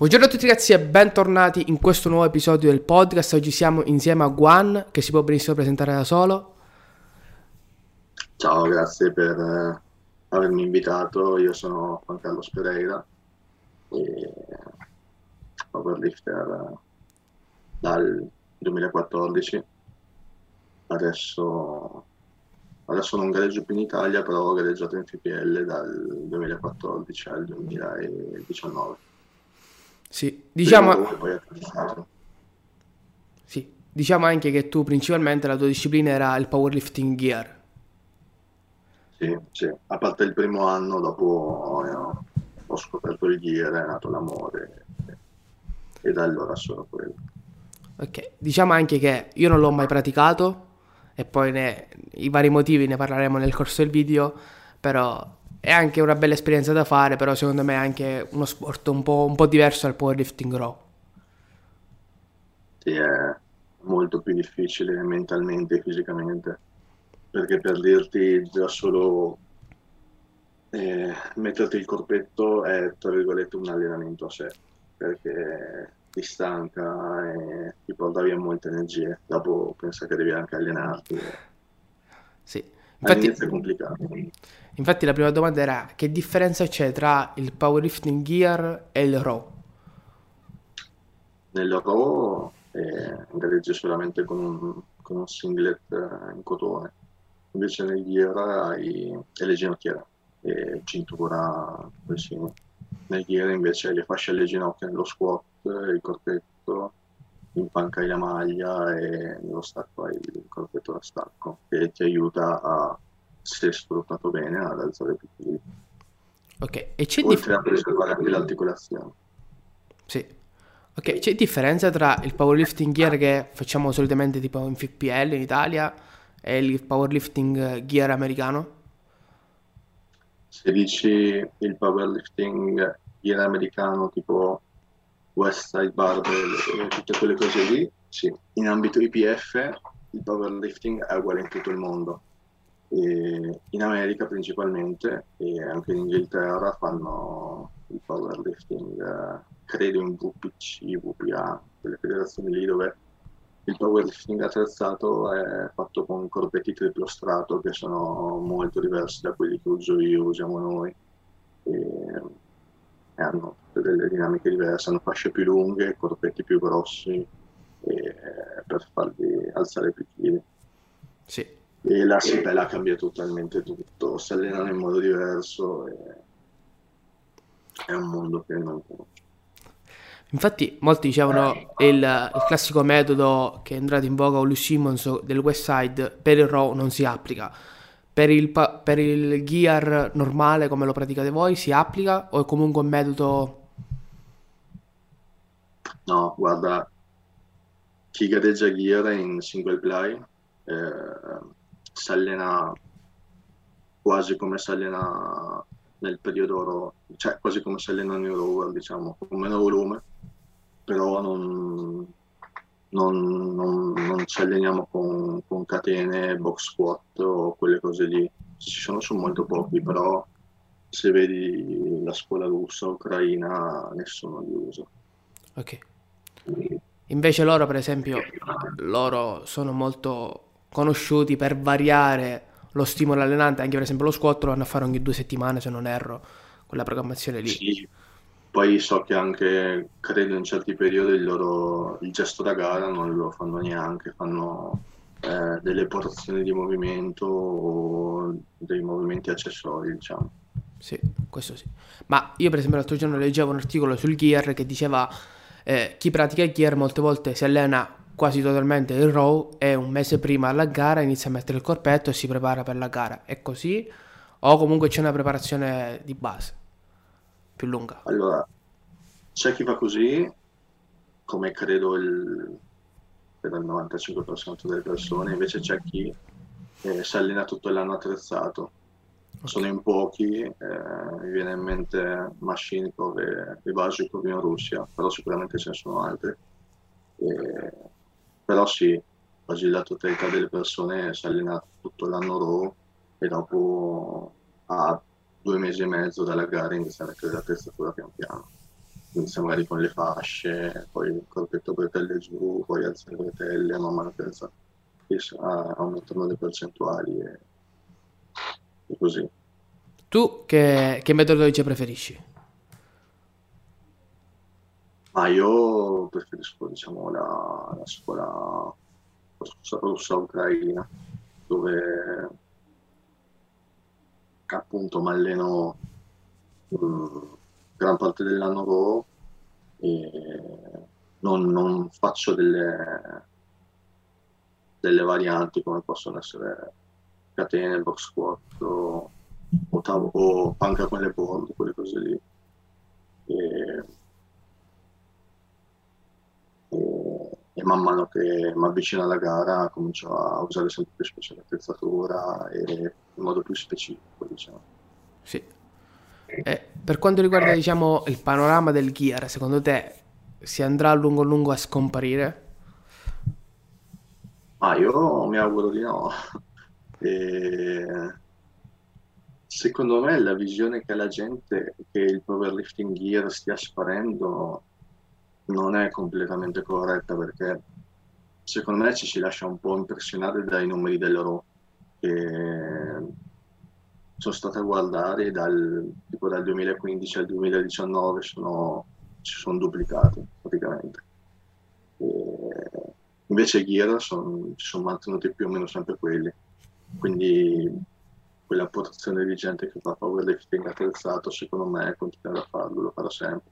Buongiorno a tutti ragazzi e bentornati in questo nuovo episodio del podcast. Oggi siamo insieme a Juan che si può benissimo presentare da solo. Ciao, grazie per eh, avermi invitato. Io sono Juan Carlos Pereira e powerlifter dal 2014. Adesso, adesso non gareggio più in Italia, però ho gareggiato in FPL dal 2014 al 2019. Sì, diciamo... Sì, diciamo anche che tu principalmente la tua disciplina era il powerlifting gear. Sì, sì, a parte il primo anno, dopo eh, ho scoperto il gear, è nato l'amore e da allora solo quello. Ok, diciamo anche che io non l'ho mai praticato e poi ne, i vari motivi ne parleremo nel corso del video, però è anche una bella esperienza da fare, però secondo me è anche uno sport un po', un po diverso dal powerlifting raw. Sì, è molto più difficile mentalmente e fisicamente, perché per dirti già solo eh, metterti il corpetto è tra virgolette un allenamento a sé, perché ti stanca e ti porta via molte energie, dopo pensa che devi anche allenarti. Sì. Infatti, è complicato. Infatti la prima domanda era che differenza c'è tra il powerlifting gear e il raw? Nel raw eh, gareggi solamente con un, con un singlet eh, in cotone, invece nel gear hai le ginocchiere e cintura così. Nel gear invece hai le fasce alle ginocchia nello squat, il corpetto, in la maglia e nello stacco hai il corpetto da stacco che ti aiuta a se sfruttato bene, ad alzare più piedi. Ok, e c'è Oltre a preservare anche l'articolazione. Sì. Ok, c'è differenza tra il powerlifting gear che facciamo solitamente tipo in FPL in Italia e il powerlifting gear americano? Se dici il powerlifting gear americano tipo West Side Barbell e tutte quelle cose lì, sì. In ambito IPF il powerlifting è uguale in tutto il mondo in America principalmente e anche in Inghilterra fanno il powerlifting, eh, credo in VPC, VPA, quelle federazioni lì dove il powerlifting attrezzato è fatto con corpetti triplo strato che sono molto diversi da quelli che uso io, usiamo noi e, e delle dinamiche diverse, hanno fasce più lunghe, corpetti più grossi e, per farli alzare più chili. Sì, e la Sibella cambia totalmente tutto, si allenano in modo diverso e è un mondo che non conosco. Infatti molti dicevano il, il classico metodo che è entrato in voga con Louis Simmons del West Side per il Raw non si applica. Per il, per il gear normale come lo praticate voi si applica o è comunque un metodo... No, guarda, chi gareggia gear in single play eh, si allena quasi come si allena nel periodo oro, cioè quasi come si allena nel rover, diciamo, con meno volume, però non, non, non, non ci alleniamo con, con, catene, box squat o quelle cose lì. Ci sono, sono molto pochi, però se vedi la scuola russa, ucraina, nessuno li usa. Ok. Invece loro, per esempio, loro sono molto conosciuti per variare lo stimolo allenante, anche per esempio lo squat lo vanno a fare ogni due settimane se non erro, quella programmazione lì. Sì. Poi so che anche, credo in certi periodi il loro il gesto da gara non lo fanno neanche, fanno eh, delle porzioni di movimento o dei movimenti accessori, diciamo. Sì, questo sì. Ma io per esempio l'altro giorno leggevo un articolo sul gear che diceva eh, chi pratica il gear molte volte si allena quasi totalmente il row e un mese prima alla gara inizia a mettere il corpetto e si prepara per la gara. È così? O comunque c'è una preparazione di base più lunga? Allora, c'è chi fa così, come credo il, per il 95% delle persone, invece c'è chi eh, si allena tutto l'anno attrezzato. Sono in pochi, eh, mi viene in mente Mashnikov e, e Vazhikov in Russia, però sicuramente ce ne sono altri. E però sì, quasi la totalità delle persone si allena tutto l'anno raw e dopo a due mesi e mezzo dalla gara inizia a mettere la testatura pian piano. inizia magari con le fasce, poi il corpetto bretelle giù, poi alza le bretelle, man mano che aumentano le percentuali e così. Tu che, che metodologia preferisci? Ma io preferisco, diciamo, la, la scuola russa ucraina, dove appunto mi alleno um, gran parte dell'anno Raw e non, non faccio delle, delle, varianti come possono essere catene, box squat o, o, tavo, o panca con le board, quelle cose lì. E, e, e man mano che mi avvicino alla gara comincio a usare sempre più spesso l'attrezzatura e in modo più specifico, diciamo. Sì. Eh, per quanto riguarda, diciamo, il panorama del gear, secondo te si andrà a lungo a lungo a scomparire? Ah, io mi auguro di no. E... Secondo me la visione che la gente che il powerlifting gear stia sparendo non è completamente corretta perché secondo me ci si lascia un po' impressionare dai numeri dell'Euro che sono stato a guardare dal, tipo dal 2015 al 2019 sono, si sono duplicati praticamente. E invece Gear son, si sono mantenuti più o meno sempre quelli. Quindi quella porzione di gente che fa powerlifting attrezzato secondo me continuerà a farlo, lo farà sempre.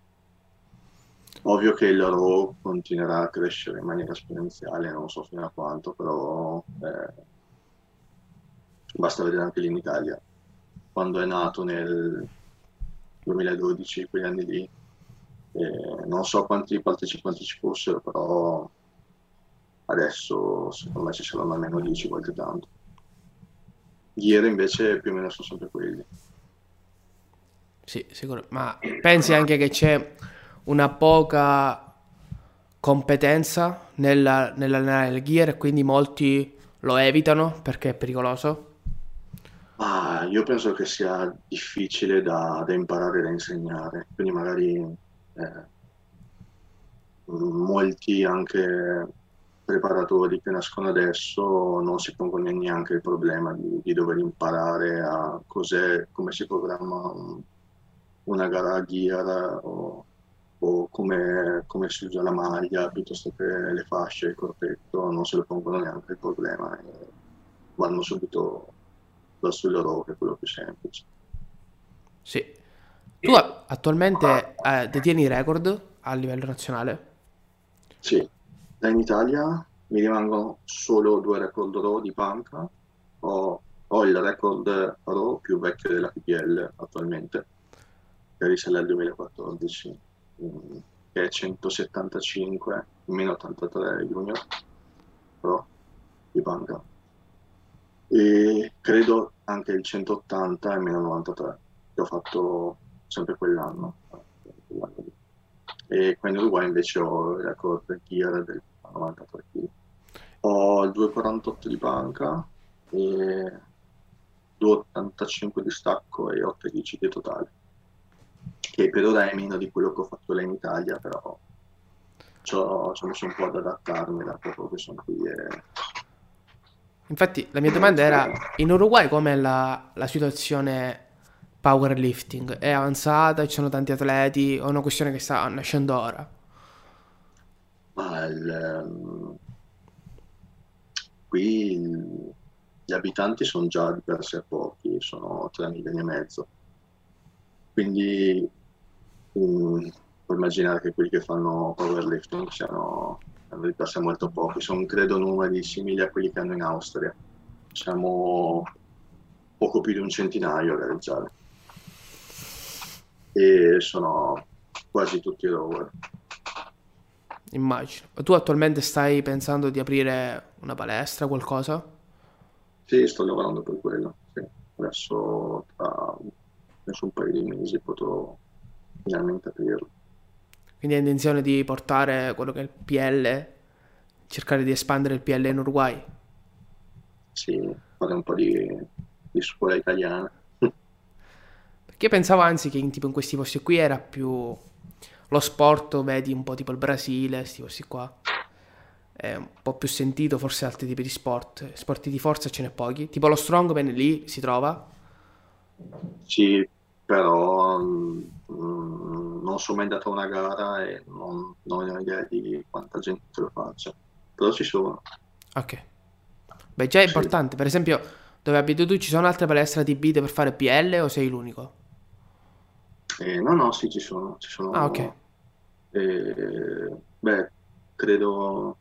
Ovvio che il RAW continuerà a crescere in maniera esponenziale, non so fino a quanto, però eh, basta vedere anche lì in Italia. Quando è nato nel 2012, quegli anni lì, eh, non so quanti partecipanti ci fossero, però adesso secondo me ci saranno almeno 10 volte tanto. Ieri invece più o meno sono sempre quelli. Sì, sicuro. Ma pensi anche che c'è una poca competenza nella, nell'allenare il gear e quindi molti lo evitano perché è pericoloso? Ah, io penso che sia difficile da, da imparare e da insegnare, quindi magari eh, molti anche preparatori che nascono adesso non si pongono neanche il problema di, di dover imparare a come si programma un, una gara gear o o come, come, si usa la maglia piuttosto che le fasce, il corpetto, non se lo pongono neanche il problema e vanno subito verso il loro che è quello più semplice. Sì. Tu attualmente eh, detieni i record a livello nazionale? Sì, in Italia mi rimangono solo due record RAW di panca. Ho, ho il record RAW più vecchio della PPL attualmente, che risale al 2014 che è 175 meno 83 junior pro di banca e credo anche il 180 e meno 93 che ho fatto sempre quell'anno e qua in Uruguay invece ho record del gear del 93 kg ho il 2,48 di banca e 2,85 di stacco e 8 di totale che per ora è meno di quello che ho fatto là in Italia, però ci ho, messo un po' ad adattarmi da poco che sono qui. E... Infatti la mia domanda era, in Uruguay com'è la, la situazione powerlifting? È avanzata, ci sono tanti atleti, o è una questione che sta nascendo ora? Ma il, um, qui gli abitanti sono già di per sé pochi, sono 3 milioni e mezzo. Quindi um, puoi immaginare che quelli che fanno powerlifting siano di per sé molto pochi, sono credo numeri simili a quelli che hanno in Austria. Siamo poco più di un centinaio a gareggiare e sono quasi tutti rower. Immagino. Tu attualmente stai pensando di aprire una palestra, qualcosa? Sì, sto lavorando per quello. Sì. Adesso tra penso un paio di mesi potrò finalmente aprirlo. Quindi hai intenzione di portare quello che è il PL, cercare di espandere il PL in Uruguay? Sì, fare un po' di, di scuola italiana. Perché pensavo anzi che in, tipo, in questi posti qui era più lo sport, vedi un po' tipo il Brasile, sti posti qua. È un po' più sentito, forse altri tipi di sport. Sport di forza ce n'è pochi. Tipo lo strongman lì si trova. Sì, però mm, non sono mai andato a una gara e non, non ho idea di quanta gente lo faccia. Però ci sono. Ok. Beh, già è Sì. importante. Per esempio, dove abiti tu ci sono altre palestre adibite per fare PL o sei l'unico? Eh, no, no, sì, ci sono. Ci sono Ah, ok. eh, beh, credo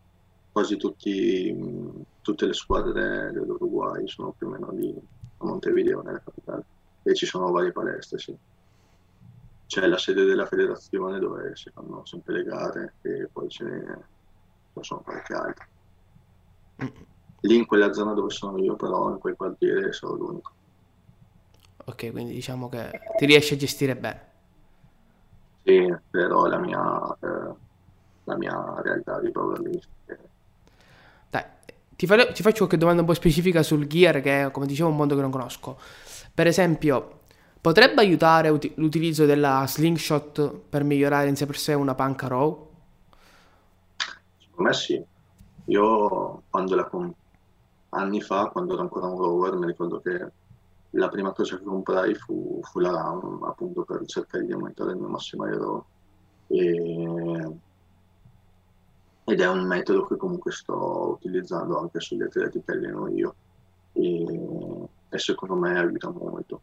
quasi tutti, tutte le squadre dell'Uruguay sono più o meno lì a Montevideo, nella capitale. E ci sono varie palestre, sì. C'è la sede della federazione dove si fanno sempre le gare e poi ce ne, sono parecchie altre. Lì in quella zona dove sono io, però, in quel quartiere sono l'unico. Ok, quindi diciamo che ti riesci a gestire bene. Sì, però la mia, eh, la mia realtà di powerlifting. eh, Dai, ti, fa- ti faccio qualche domanda un po' specifica sul gear, che è, come dicevo, un mondo che non conosco. Per esempio, potrebbe aiutare uti- l'utilizzo della slingshot per migliorare in sé per sé una panca row? Secondo me sì. Io quando la com- anni fa, quando ero ancora un rower, mi ricordo che la prima cosa che comprai fu, fu la RAM, appunto per cercare di aumentare il mio massimo aereo. E- Ed è un metodo che comunque sto utilizzando anche sugli atleti che alleno io. E, e secondo me aiuta molto.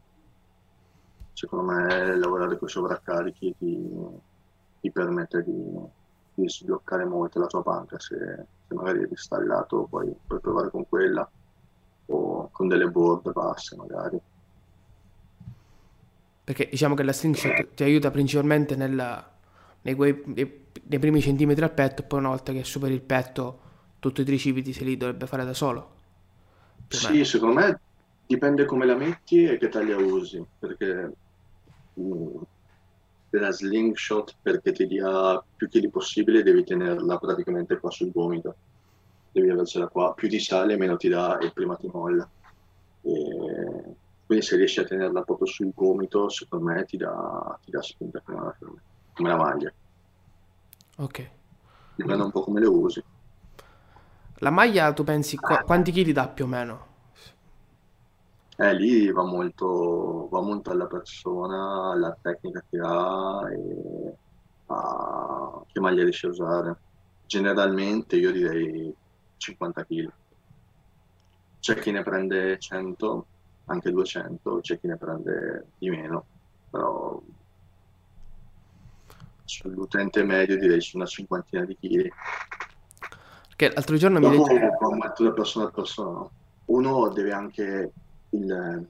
Secondo me lavorare con i sovraccarichi ti, ti permette di, di sbloccare molto la tua panca se, se magari eri stallato poi puoi provare con quella o con delle board basse magari. Perché diciamo che la slingshot ti aiuta principalmente nella- nei, quei- nei- nei primi centimetri al petto, poi una volta che superi il petto, tutto i tricipiti se li dovrebbe fare da solo. Sì, meno. secondo me dipende come la metti e che taglia usi, perché mm, la slingshot perché ti dia più chili possibile devi tenerla praticamente qua sul gomito, devi avercela qua, più ti sale meno ti dà e prima ti molla. E quindi se riesci a tenerla proprio sul gomito, secondo me ti dà, ti dà spinta come la, come la maglia, Ok. dipende un po' come le usi. La maglia, tu pensi, qua- quanti chili dà più o meno? Eh, lì va molto, va molto alla persona, alla tecnica che ha e a che maglia riesce a usare. Generalmente io direi 50 kg. C'è chi ne prende 100, anche 200, c'è chi ne prende di meno, però sull'utente medio direi su una cinquantina di chili. Perché l'altro giorno mi Dopo legge... va molto da persona a persona. Uno deve anche, il,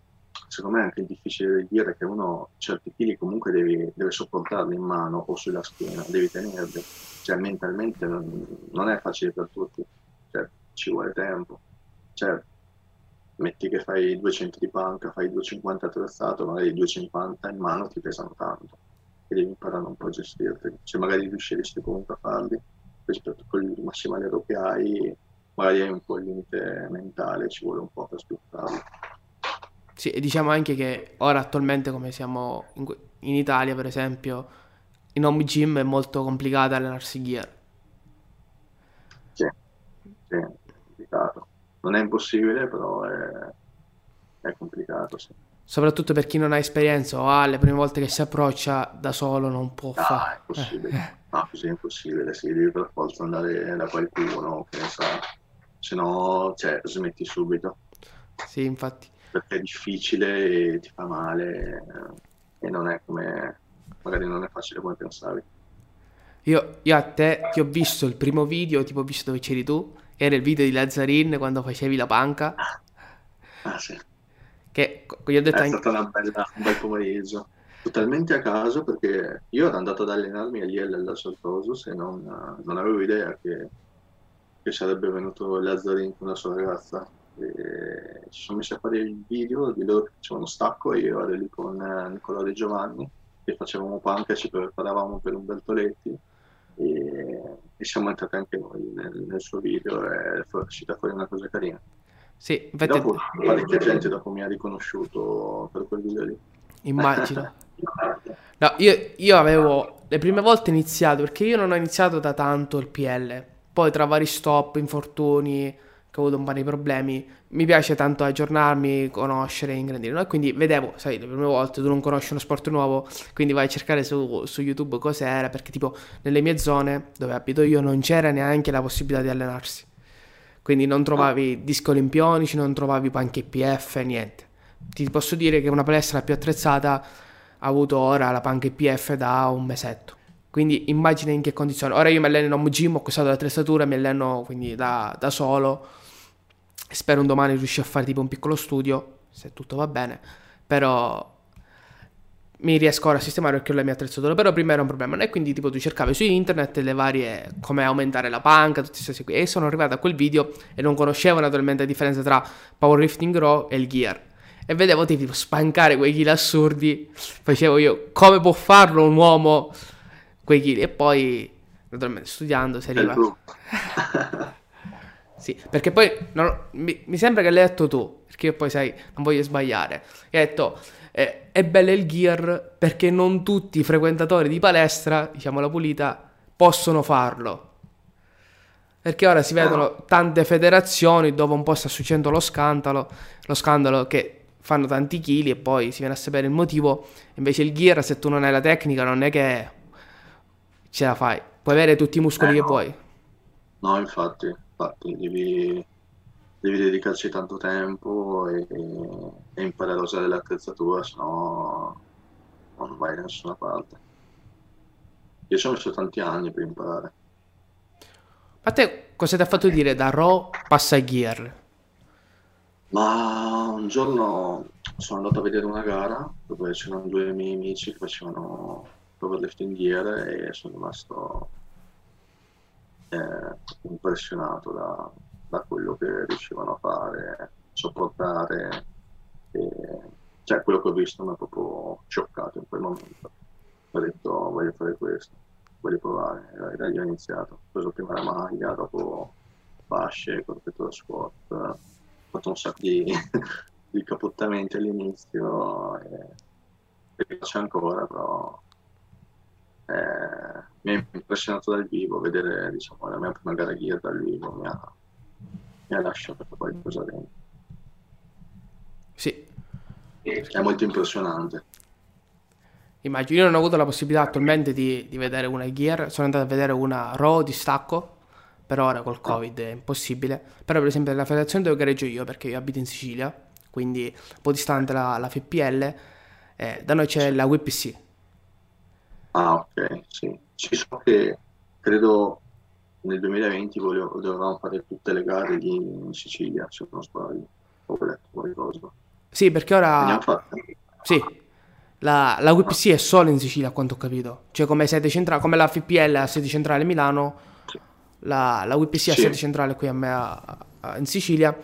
secondo me è anche il difficile di dire che uno certi chili comunque devi, deve sopportarli in mano o sulla schiena, devi tenerli. Cioè mentalmente non, non è facile per tutti, ci vuole tempo. Cioè, metti che fai 200 di panca, fai 250 attrezzato, magari 250 in mano ti pesano tanto e devi imparare un po' a gestirti. Se magari riusciresti comunque a farli rispetto a quel massimo aereo che hai, magari hai un po' il limite mentale, ci vuole un po' per sbloccarlo. Sì, e diciamo anche che ora attualmente come siamo in, in Italia, per esempio, in home gym è molto complicato allenarsi gear. Sì, sì, complicato. Non è impossibile, però è, è complicato, sì. Soprattutto per chi non ha esperienza o ha le prime volte che si approccia da solo non può Ah, è fare. impossibile. No, così è impossibile, sì, devi per forza andare da qualcuno che ne sa, se no, cioè, smetti subito, Sì, infatti. perché è difficile e ti fa male eh, e non è come, magari non è facile come pensavi. Io, io a te ti ho visto il primo video, tipo ho visto dove c'eri tu, era il video di Lazzarin quando facevi la panca, Ah, sì. che gli ho detto È anche... stato una bella- un bel pomeriggio, totalmente a caso perché io ero andato ad allenarmi a Liel alla Saltosus e non, non avevo idea che, che sarebbe venuto Lazzarin con la sua ragazza. E ci sono messi a fare il video di loro che facevano stacco e io ero lì con eh, Nicolò De Giovanni e facevamo panca e ci preparavamo per un Bertoletti e, e siamo entrati anche noi nel, nel suo video e è uscita fuori una cosa carina. Sì, infatti Dopo parecchia gente dopo mi ha riconosciuto per quel video lì. Immagino. No, io, io avevo le prime volte iniziato perché io non ho iniziato da tanto il PL. Poi tra vari stop, infortuni, che ho avuto un po' di problemi, mi piace tanto aggiornarmi, conoscere, ingrandire. No? E quindi vedevo, sai, le prime volte tu non conosci uno sport nuovo, quindi vai a cercare su, su YouTube cos'era, perché tipo nelle mie zone dove abito io non c'era neanche la possibilità di allenarsi. Quindi non trovavi dischi olimpionici, non trovavi panche PF, niente. Ti posso dire che una palestra più attrezzata ha avuto ora la panca IPF da un mesetto. Quindi immagina in che condizioni. Ora io mi alleno in home gym, ho acquistato l'attrezzatura, mi alleno quindi da, da solo. Spero un domani riuscire a fare tipo un piccolo studio, se tutto va bene. Però mi riesco ora a sistemare perché ho la mia attrezzatura. Però prima era un problema. E quindi tipo tu cercavi su internet le varie come aumentare la panca, tutte queste cose qui. E sono arrivato a quel video e non conoscevo naturalmente la differenza tra powerlifting raw e il gear e vedevo tipo spancare quei chili assurdi. Facevo io come può farlo un uomo quei chili e poi naturalmente studiando si arriva. sì, perché poi non, mi, mi, sembra che l'hai detto tu, perché io poi sai, non voglio sbagliare. Hai detto eh, è bello il gear perché non tutti i frequentatori di palestra, diciamo la pulita, possono farlo. Perché ora si vedono tante federazioni dove un po' sta succedendo lo scandalo, lo scandalo che fanno tanti chili e poi si viene a sapere il motivo. Invece il gear, se tu non hai la tecnica, non è che ce la fai. Puoi avere tutti i muscoli eh, che no. vuoi. No, infatti, infatti devi, devi dedicarci tanto tempo e, e imparare a usare l'attrezzatura, se no non vai da nessuna parte. Io ci ho messo tanti anni per imparare. A te cosa ti ha fatto dire da Raw passa a Gear? Ma un giorno sono andato a vedere una gara dove c'erano due miei amici che facevano powerlifting gear e sono rimasto eh, impressionato da, da, quello che riuscivano a fare, sopportare. E, cioè, quello che ho visto mi ha proprio scioccato in quel momento. Ho detto voglio fare questo, voglio provare. E da lì ho iniziato. Ho preso prima la maglia, dopo fasce, corpetto da squat fatto un sacco di, di capottamenti all'inizio e, e faccio ancora, però eh, mi ha impressionato dal vivo, vedere diciamo, la mia prima gara gear dal vivo mi ha, mi ha lasciato qualcosa dentro. Sì. È molto impressionante. Immagino, io non ho avuto la possibilità attualmente di, di vedere una gear, sono andato a vedere una RAW di stacco per ora col Covid è impossibile. Però per esempio nella federazione dove gareggio io, perché io abito in Sicilia, quindi un po' distante la, la FPL, eh, da noi c'è la WPC. Ah ok, sì. Ci so che credo nel 2020 volevo, dovevamo fare tutte le gare lì in Sicilia, se non sbaglio. Ho letto qualcosa. Sì, perché ora... Sì, la, la WPC è solo in Sicilia a quanto ho capito. Cioè come sede centrale, come la FPL a sede centrale Milano la, la WPC sì. a sede centrale qui a me a, a, in Sicilia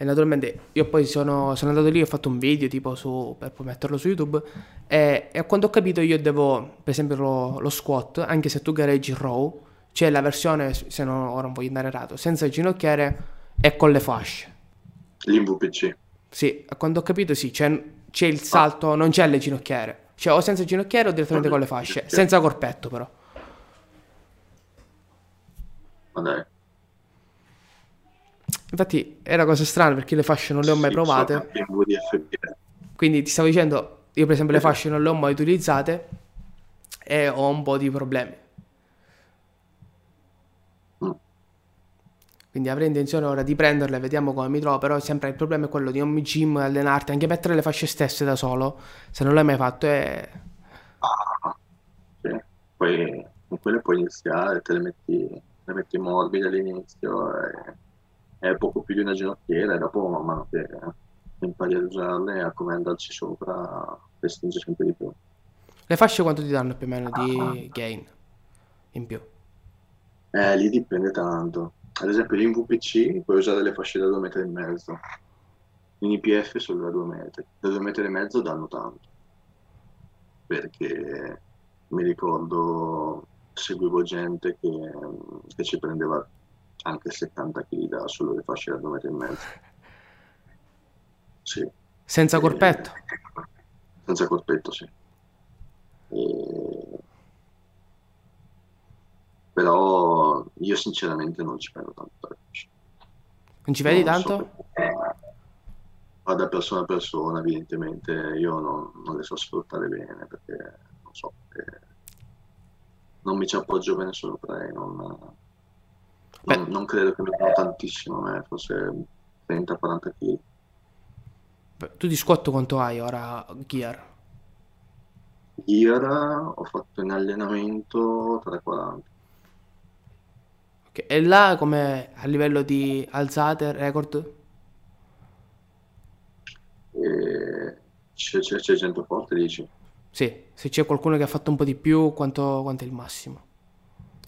e naturalmente io poi sono, sono, andato lì e ho fatto un video tipo su, per poi metterlo su YouTube e, e quando ho capito io devo per esempio lo, lo, squat anche se tu gareggi row c'è la versione se no, ora non voglio andare errato senza ginocchiere e con le fasce. l'IVPC sì quando ho capito sì c'è, c'è il salto ah. non c'è le ginocchiere. Cioè o senza ginocchiere o direttamente con le fasce senza corpetto però. Dai. Infatti è una cosa strana perché le fasce non le ho mai provate. Quindi ti stavo dicendo, io per esempio le fasce non le ho mai utilizzate e ho un po' di problemi. Mm. Quindi avrei intenzione ora di prenderle, vediamo come mi trovo, però sempre il problema è quello di home gym, allenarti, anche mettere le fasce stesse da solo, se non l'hai mai fatto è... Ah, sì. Poi con quelle puoi iniziare, te le metti le metti morbide all'inizio e è poco più di una ginocchiera e dopo man mano che impari ad usarle e a come andarci sopra le stringe sempre di più. Le fasce quanto ti danno più o meno di ah. gain in più? Eh, lì dipende tanto. Ad esempio in VPC puoi usare le fasce da 2 metri e mezzo. In IPF solo da 2 metri. Da 2 metri e mezzo danno tanto. Perché mi ricordo seguivo gente che, che ci prendeva anche 70 kg da solo le fasce da 2 metri e mezzo. Sì. Senza corpetto? senza corpetto, sì. E... Però io sinceramente non ci vedo tanto. Non ci vedi Non so tanto? perché va da persona a persona, evidentemente io non, non le so sfruttare bene perché non so, perché non mi ci appoggio bene sullo play, non, non- non credo che mi danno tantissimo me, forse 30-40 kg. tu di squat quanto hai ora, Gear? Gear ho fatto in allenamento 340. Ok, E là come a livello di alzate, record? E c'è, c'è- c'è gente forte, dici? Sì, se c'è qualcuno che ha fatto un po' di più, quanto, quanto è il massimo?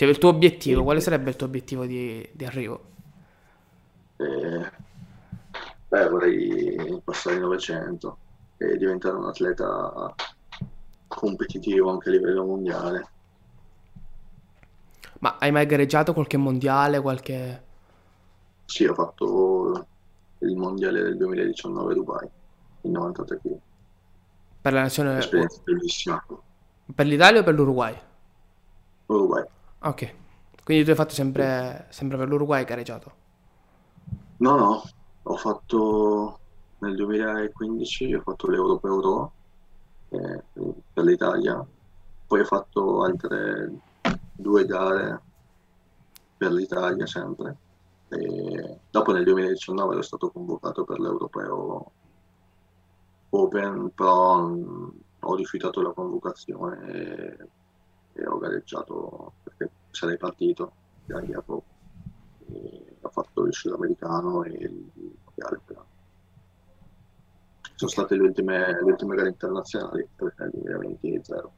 Cioè, il tuo obiettivo, quale sarebbe il tuo obiettivo di, di arrivo? E, beh, vorrei passare i 900 e diventare un atleta competitivo anche a livello mondiale. Ma hai mai gareggiato qualche mondiale, qualche... Sì, ho fatto il mondiale del 2019 a Dubai, in 93 kg. per la nazione... Esperienza bellissima. Per l'Italia o per l'Uruguay? Uruguay. Ok, quindi tu hai fatto sempre, sempre per l'Uruguay, gareggiato. No, no, ho fatto nel 2015, ho fatto l'Europeo eh, per l'Italia, poi ho fatto altre due gare per l'Italia sempre. E dopo nel 2019 ero stato convocato per l'Europeo Open, però mh, ho rifiutato la convocazione e, ho gareggiato perché sarei partito dopo. E ho fatto il sudamericano e il mondiale. però. Sono state le ultime, le ultime gare internazionali perché nel 2020 zero.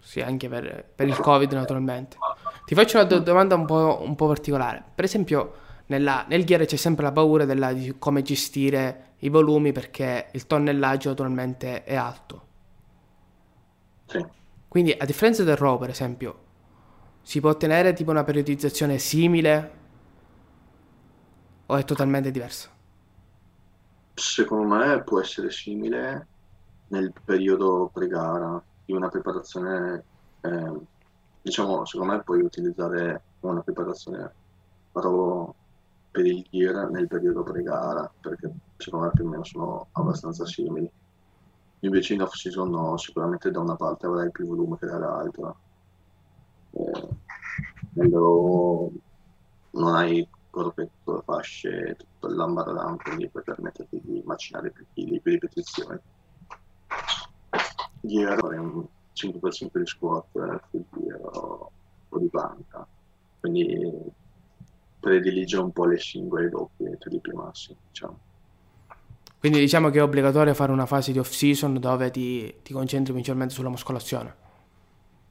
sì, anche per, per il Covid naturalmente. Ti faccio una do- domanda un po', un po' particolare. Per esempio, nella- nel gear c'è sempre la paura della- di come gestire i volumi perché il tonnellaggio naturalmente è alto. Sì. Quindi, a differenza del RAW, per esempio, si può ottenere tipo una periodizzazione simile o è totalmente diversa? Secondo me può essere simile nel periodo pre-gara di una preparazione, eh, diciamo, secondo me puoi utilizzare una preparazione raw per il gear nel periodo pre-gara, perché secondo me più o meno sono abbastanza simili. Invece in off-season no, sicuramente da una parte avrai più volume che dall'altra. Eh, raw non hai corpetto, fasce, tutto il lambaradan, quindi puoi permetterti di macinare più chili, più ripetizioni. Gear è un 5x5 di squat, eh, full gear o, di planka, quindi predilige un po' le singole doppie, tripli massi, diciamo. Quindi diciamo che è obbligatorio fare una fase di off-season dove ti, ti concentri principalmente sulla muscolazione.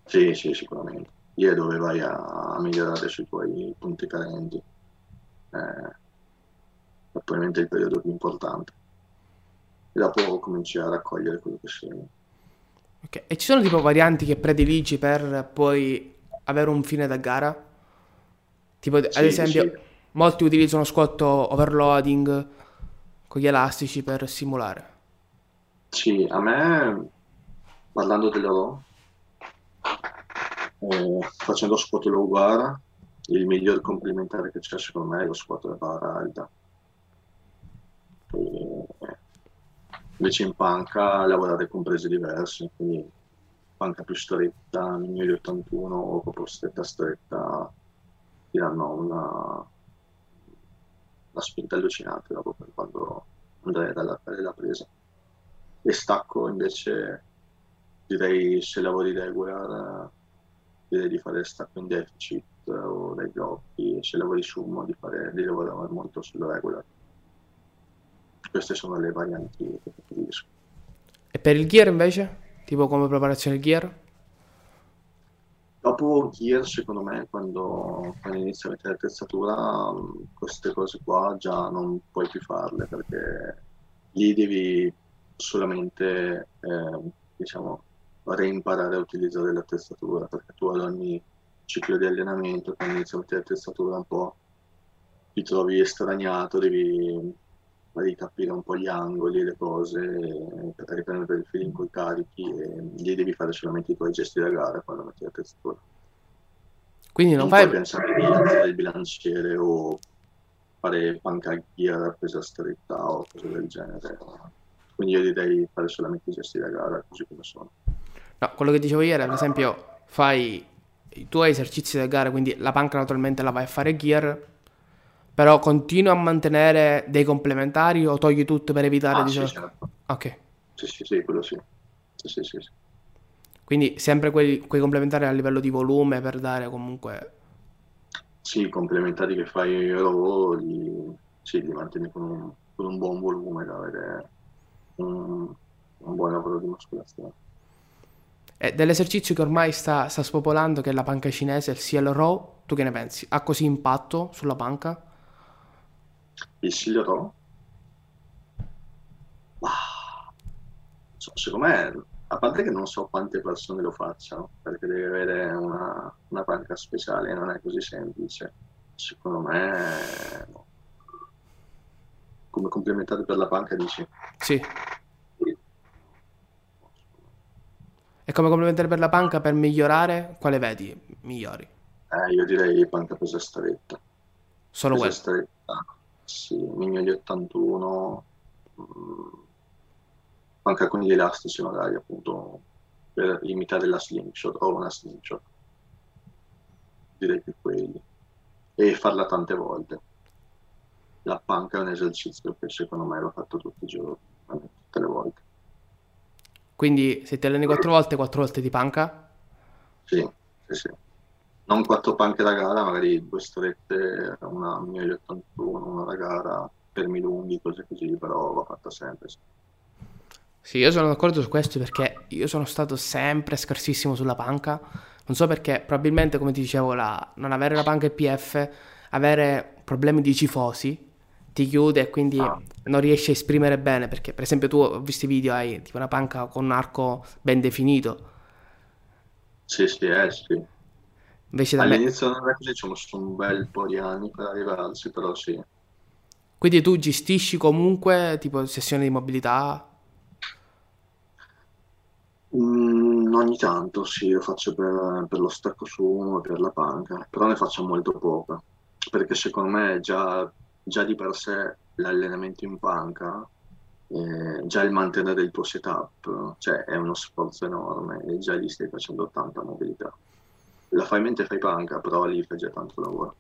Sì, sì, sicuramente. Lì è dove vai a, a migliorare sui tuoi punti carenti. Eh, è probabilmente il periodo più importante. E dopo cominci a raccogliere quello che segni. Ok, E ci sono tipo varianti che prediligi per poi avere un fine da gara? Tipo, ad Sì, esempio, sì. molti utilizzano squat overloading con gli elastici per simulare. Sì, a me, parlando della RAW, eh, facendo squat low bar, il miglior complementare che c'è secondo me è lo squat a barra alta. E, eh, invece in panca lavorare con prese diverse, quindi panca più stretta, minimo di 81 o proprio stretta stretta, ti danno una, una spinta allucinante dopo per quando andrai ad allargare la presa. E stacco invece direi se lavori regular, direi di fare stacco in deficit eh, o dai blocchi, se lavori sumo di fare di lavorare molto sul regular. Queste sono le varianti che preferisco. E per il gear invece? Tipo come preparazione gear? Dopo Gear, secondo me, quando, quando inizi a mettere l'attrezzatura, mh, queste cose qua già non puoi più farle perché lì devi solamente, eh, diciamo, reimparare a utilizzare l'attrezzatura perché tu ad ogni ciclo di allenamento, quando inizi a mettere l'attrezzatura un po' ti trovi estraniato, devi di capire un po' gli angoli, le cose, riprendere il feeling con i carichi e gli devi fare solamente i tuoi gesti da gara quando metti la textura. Quindi non, non fai... puoi pensare di alzare il bilanciere o fare panca gear presa stretta o cose del genere. Quindi io direi fare solamente i gesti da gara così come sono. No, quello che dicevo ieri, per esempio, fai i tuoi esercizi da gara, quindi la panca naturalmente la vai a fare gear, però continui a mantenere dei complementari o togli tutto per evitare ah, di... Sì, certo. Ok. Sì, sì, sì, quello sì. Sì, sì, sì. Quindi sempre quei, quei complementari a livello di volume per dare comunque... Sì, i complementari che fai raw li, sì, li mantieni con un, con un buon volume da avere un, un buon lavoro di muscolazione. E dell'esercizio che ormai sta, sta, spopolando, che è la panca cinese, il CL Row, tu che ne pensi? Ha così impatto sulla panca? Il CL Row? Ah, secondo me, a parte che non so quante persone lo facciano, perché devi avere una, una panca speciale, non è così semplice. Secondo me, come complementare per la panca dici? Sì. E come complementare per la panca per migliorare, quale vedi migliori? Eh, io direi panca pesa stretta. Solo pesa stretta, sì, Mignoli 81, mh, con gli elastici magari appunto per imitare la slingshot o una slingshot. Direi che quelli. E farla tante volte. La panca è un esercizio che secondo me l'ho fatto tutti i giorni, tutte le volte. Quindi se ti alleni quattro volte, quattro volte di panca? Sì, sì, sì. Non quattro panche da gara, magari due strette, una 1081, una da gara, fermi lunghi, cose così, però va fatta sempre. Sì. sì, io sono d'accordo su questo perché io sono stato sempre scarsissimo sulla panca. Non so perché, probabilmente, come ti dicevo, la, non avere la panca EPF, avere problemi di cifosi, ti chiude e quindi ah. non riesci a esprimere bene perché per esempio tu ho visto i video hai tipo una panca con un arco ben definito sì sì eh sì invece da all'inizio me... non è così ci ho messo un bel po' di anni per arrivarci però sì quindi tu gestisci comunque tipo sessioni di mobilità mm, ogni tanto sì lo faccio per, per lo stacco su uno e per la panca però ne faccio molto poca perché secondo me già già di per sé l'allenamento in panca, eh, già il mantenere il tuo setup, cioè è uno sforzo enorme e già lì stai facendo tanta mobilità. La fai mentre fai panca, però lì fai già tanto lavoro.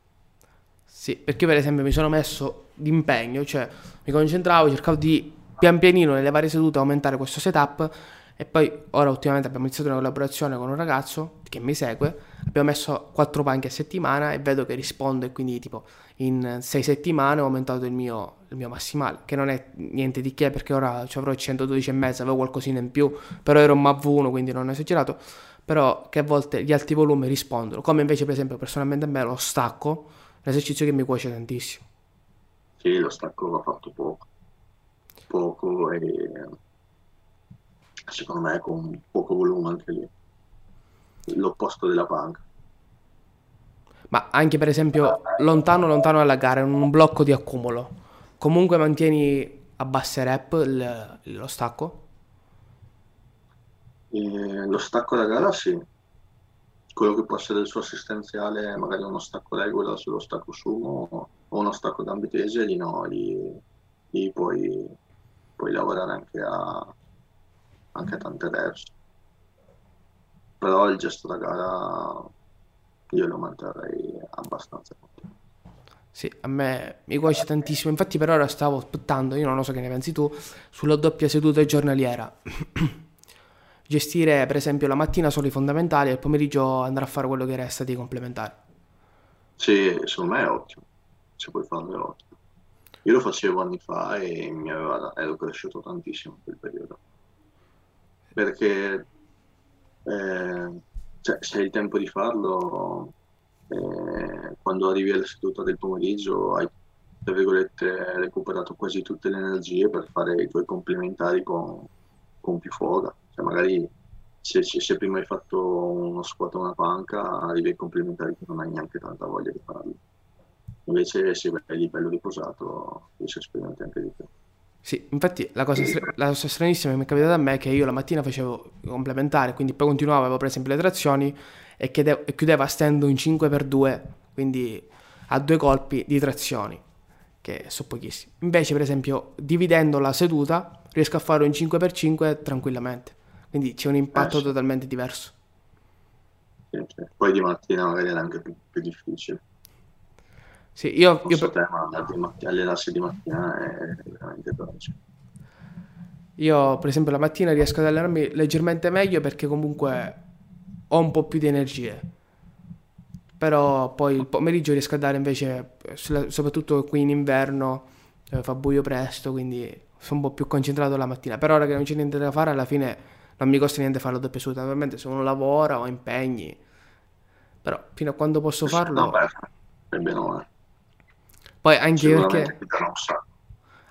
Sì, perché per esempio mi sono messo d'impegno, cioè mi concentravo, cercavo di pian pianino nelle varie sedute aumentare questo setup e poi ora ultimamente abbiamo iniziato una collaborazione con un ragazzo che mi segue, abbiamo messo quattro panche a settimana e vedo che risponde, quindi tipo in sei settimane ho aumentato il mio, il mio massimale, che non è niente di che perché ora ci avrò 112 e mezzo, avevo qualcosina in più, però ero un MAV1 quindi non ho esagerato, però che a volte gli alti volumi rispondono, come invece per esempio personalmente a me lo stacco, un esercizio che mi cuoce tantissimo. Sì, lo stacco va fatto poco, poco e secondo me con poco volume anche lì, l'opposto della panca. Ma anche per esempio lontano lontano dalla gara, in un blocco di accumulo, comunque mantieni a basse rep il, lo stacco? Lo stacco da gara sì, quello che può essere il suo assistenziale, magari uno stacco regola sullo stacco sumo o uno stacco gambitese, lì no, lì, lì puoi, puoi lavorare anche a, anche tante reps. Però il gesto da gara io lo manterrei abbastanza continuo. Sì, a me mi piace tantissimo. Infatti, per ora stavo aspettando, io non lo so che ne pensi tu, sulla doppia seduta giornaliera. Gestire, per esempio, la mattina solo i fondamentali e il pomeriggio andare a fare quello che resta di complementari. Sì, secondo me è ottimo. Se puoi farlo è ottimo. Io lo facevo anni fa e mi aveva, ero cresciuto tantissimo in quel periodo perché eh, cioè, se hai il tempo di farlo, eh, quando arrivi alla seduta del pomeriggio hai tra virgolette recuperato quasi tutte le energie per fare i tuoi complementari con, con più foga. Cioè, magari se, se, prima hai fatto uno squat o una panca, arrivi ai complementari che non hai neanche tanta voglia di farli. Invece se vai lì bello riposato, riesci a sperimentare anche di più. Sì, infatti la cosa, stra- la cosa stranissima che mi è capitata a me è che io la mattina facevo complementare, quindi poi continuavo, avevo per esempio le trazioni e, chiudevo, e chiudevo a stand un 5x2, quindi a due colpi di trazioni, che sono pochissimi. Invece per esempio dividendo la seduta riesco a fare un 5x5 tranquillamente, quindi c'è un impatto Eh, sì. totalmente diverso. Sì, sì. Poi di mattina magari era anche più, più difficile. Sì, io, Non io so per- te, ma di matti- allenarsi di mattina è veramente veloce. Io, per esempio, la mattina riesco ad allenarmi leggermente meglio perché comunque ho un po' più di energie. Però poi il pomeriggio riesco a dare invece, soprattutto qui in inverno, eh, fa buio presto, quindi sono un po' più concentrato la mattina. Per ora che non c'è niente da fare, alla fine non mi costa niente fare la doppia seduta. Ovviamente se uno lavora o impegni, però fino a quando posso No, farlo. beh, è bene o male. Poi anche perché,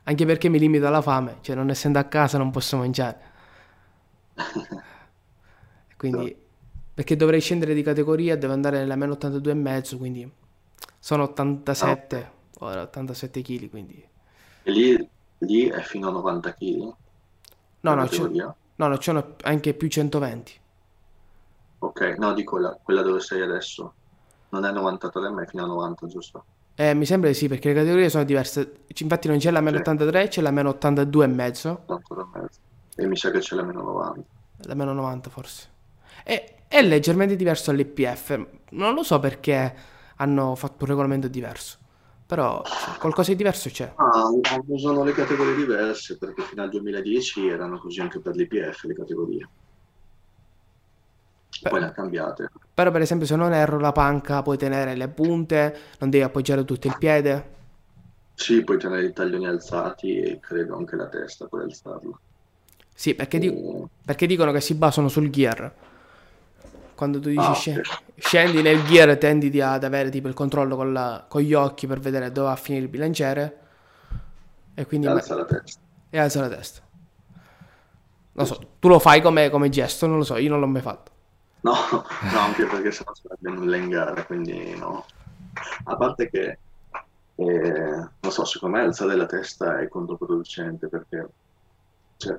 anche perché mi limito alla fame, cioè non essendo a casa non posso mangiare. Quindi, perché dovrei scendere di categoria, devo andare nella meno 82,5, quindi sono Ah, 87, ora 87 kg, quindi... E lì, lì è fino a 90 kg No, no, c'è? No, no, c'è anche più 120. Ok, no, dico la- quella dove sei adesso. Non è 93, ma è fino a 90, giusto? Eh, mi sembra di sì, perché le categorie sono diverse. Infatti non c'è la meno Sì, 83, c'è la meno 82,5, 90 e mezzo. E mi sa che c'è la meno 90. la meno 90 forse. E, è leggermente diverso all'IPF. Non lo so perché hanno fatto un regolamento diverso, però sì, qualcosa di diverso c'è. Ah, usano le categorie diverse perché fino al 2010 erano così anche per l'IPF le categorie. Poi Beh, le hanno cambiate. Però per esempio se non erro la panca puoi tenere le punte, non devi appoggiare tutto il piede. Sì, puoi tenere i taglioni alzati e credo anche la testa puoi alzarla. Sì, perché, di- E- perché dicono che si basano sul gear. Quando tu dici Ah, ok. scendi nel gear tendi di- ad avere tipo il controllo con, la- con gli occhi per vedere dove va a finire il bilanciere e quindi E alza la testa. e alza la testa. Non so, tu lo fai come, come gesto, non lo so, io non l'ho mai fatto. No, no, anche perché sennò sarebbe nulla in gara, quindi no. A parte che, eh, non so, secondo me alzare la testa è controproducente perché cioè,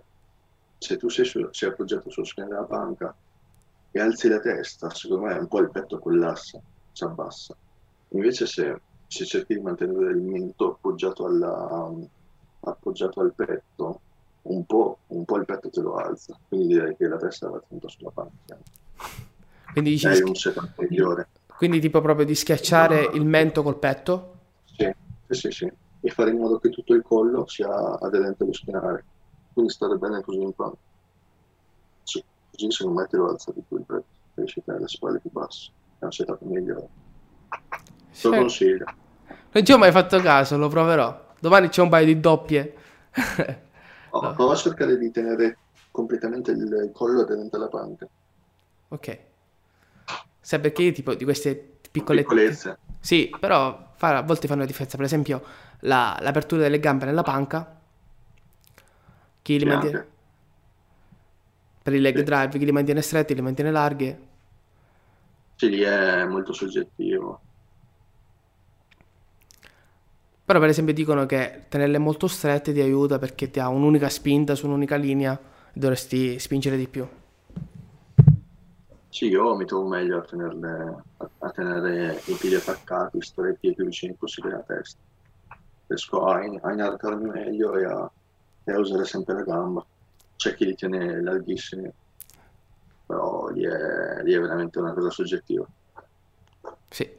se tu sei, su- sei appoggiato sullo schiena della panca e alzi la testa, secondo me un po' il petto collassa, si abbassa. Invece se, se cerchi di mantenere il mento appoggiato, alla- appoggiato al petto, un po', un po' il petto te lo alza, quindi direi che la testa va tenuta sulla panca. Quindi dici schi- un setup migliore. quindi tipo proprio di schiacciare il mento col petto? Sì, sì, sì, sì. E fare in modo che tutto il collo sia aderente allo schienale. Quindi stare bene così in panca. Sì, così secondo me te lo alza di più il petto, riesci a tenere le spalle più basse. È un setup migliore. Sì. lo consiglio. Non ci ho mai fatto caso, lo proverò. Domani c'è un paio di doppie. Oh, No. prova a cercare di tenere completamente il collo aderente alla panca. Ok. Sai perché tipo di queste piccolette... Piccolezze. Sì, però fa- a volte fanno la differenza. Per esempio, la- l'apertura delle gambe nella panca, chi li mantiene. Per il leg Sì. drive, chi li mantiene stretti, li mantiene larghe. Sì, lì è molto soggettivo. Però per esempio dicono che tenerle molto strette ti aiuta perché ti ha un'unica spinta su un'unica linea e dovresti spingere di più. Sì, io mi trovo meglio a tenerle, a, a tenere i piedi attaccati, stretti e più vicini possibile alla testa. Riesco a, a inarcarmi meglio e a, e a usare sempre la gamba. C'è chi li tiene larghissimi, però lì è, lì è veramente una cosa soggettiva. Sì.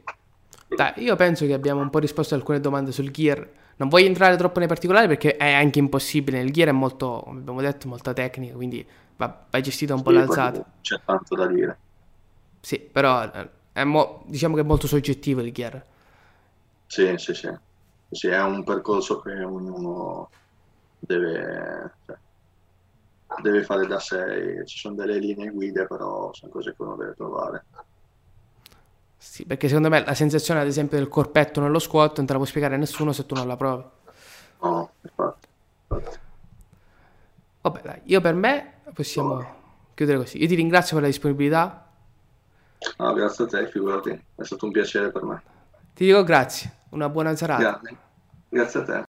Dai, io penso che abbiamo un po' risposto a alcune domande sul gear. Non voglio entrare troppo nei particolari perché è anche impossibile. Il gear è molto, come abbiamo detto, molta tecnica, quindi va, va gestita un po' Sì, l'alzata. poi c'è tanto da dire. Sì, però eh, è mo- diciamo che è molto soggettivo il gear. Sì, sì, sì. Sì, è un percorso che ognuno deve, cioè, deve fare da sé. Ci sono delle linee guida, però sono cose che uno deve trovare. Sì, perché secondo me la sensazione, ad esempio, del corpetto nello squat non te la può spiegare nessuno se tu non la provi. No, infatti, infatti. Vabbè, dai, io per me possiamo chiudere così. Io ti ringrazio per la disponibilità. No, grazie a te, figurati, è stato un piacere per me. Ti dico grazie. Una buona serata. Grazie, grazie a te.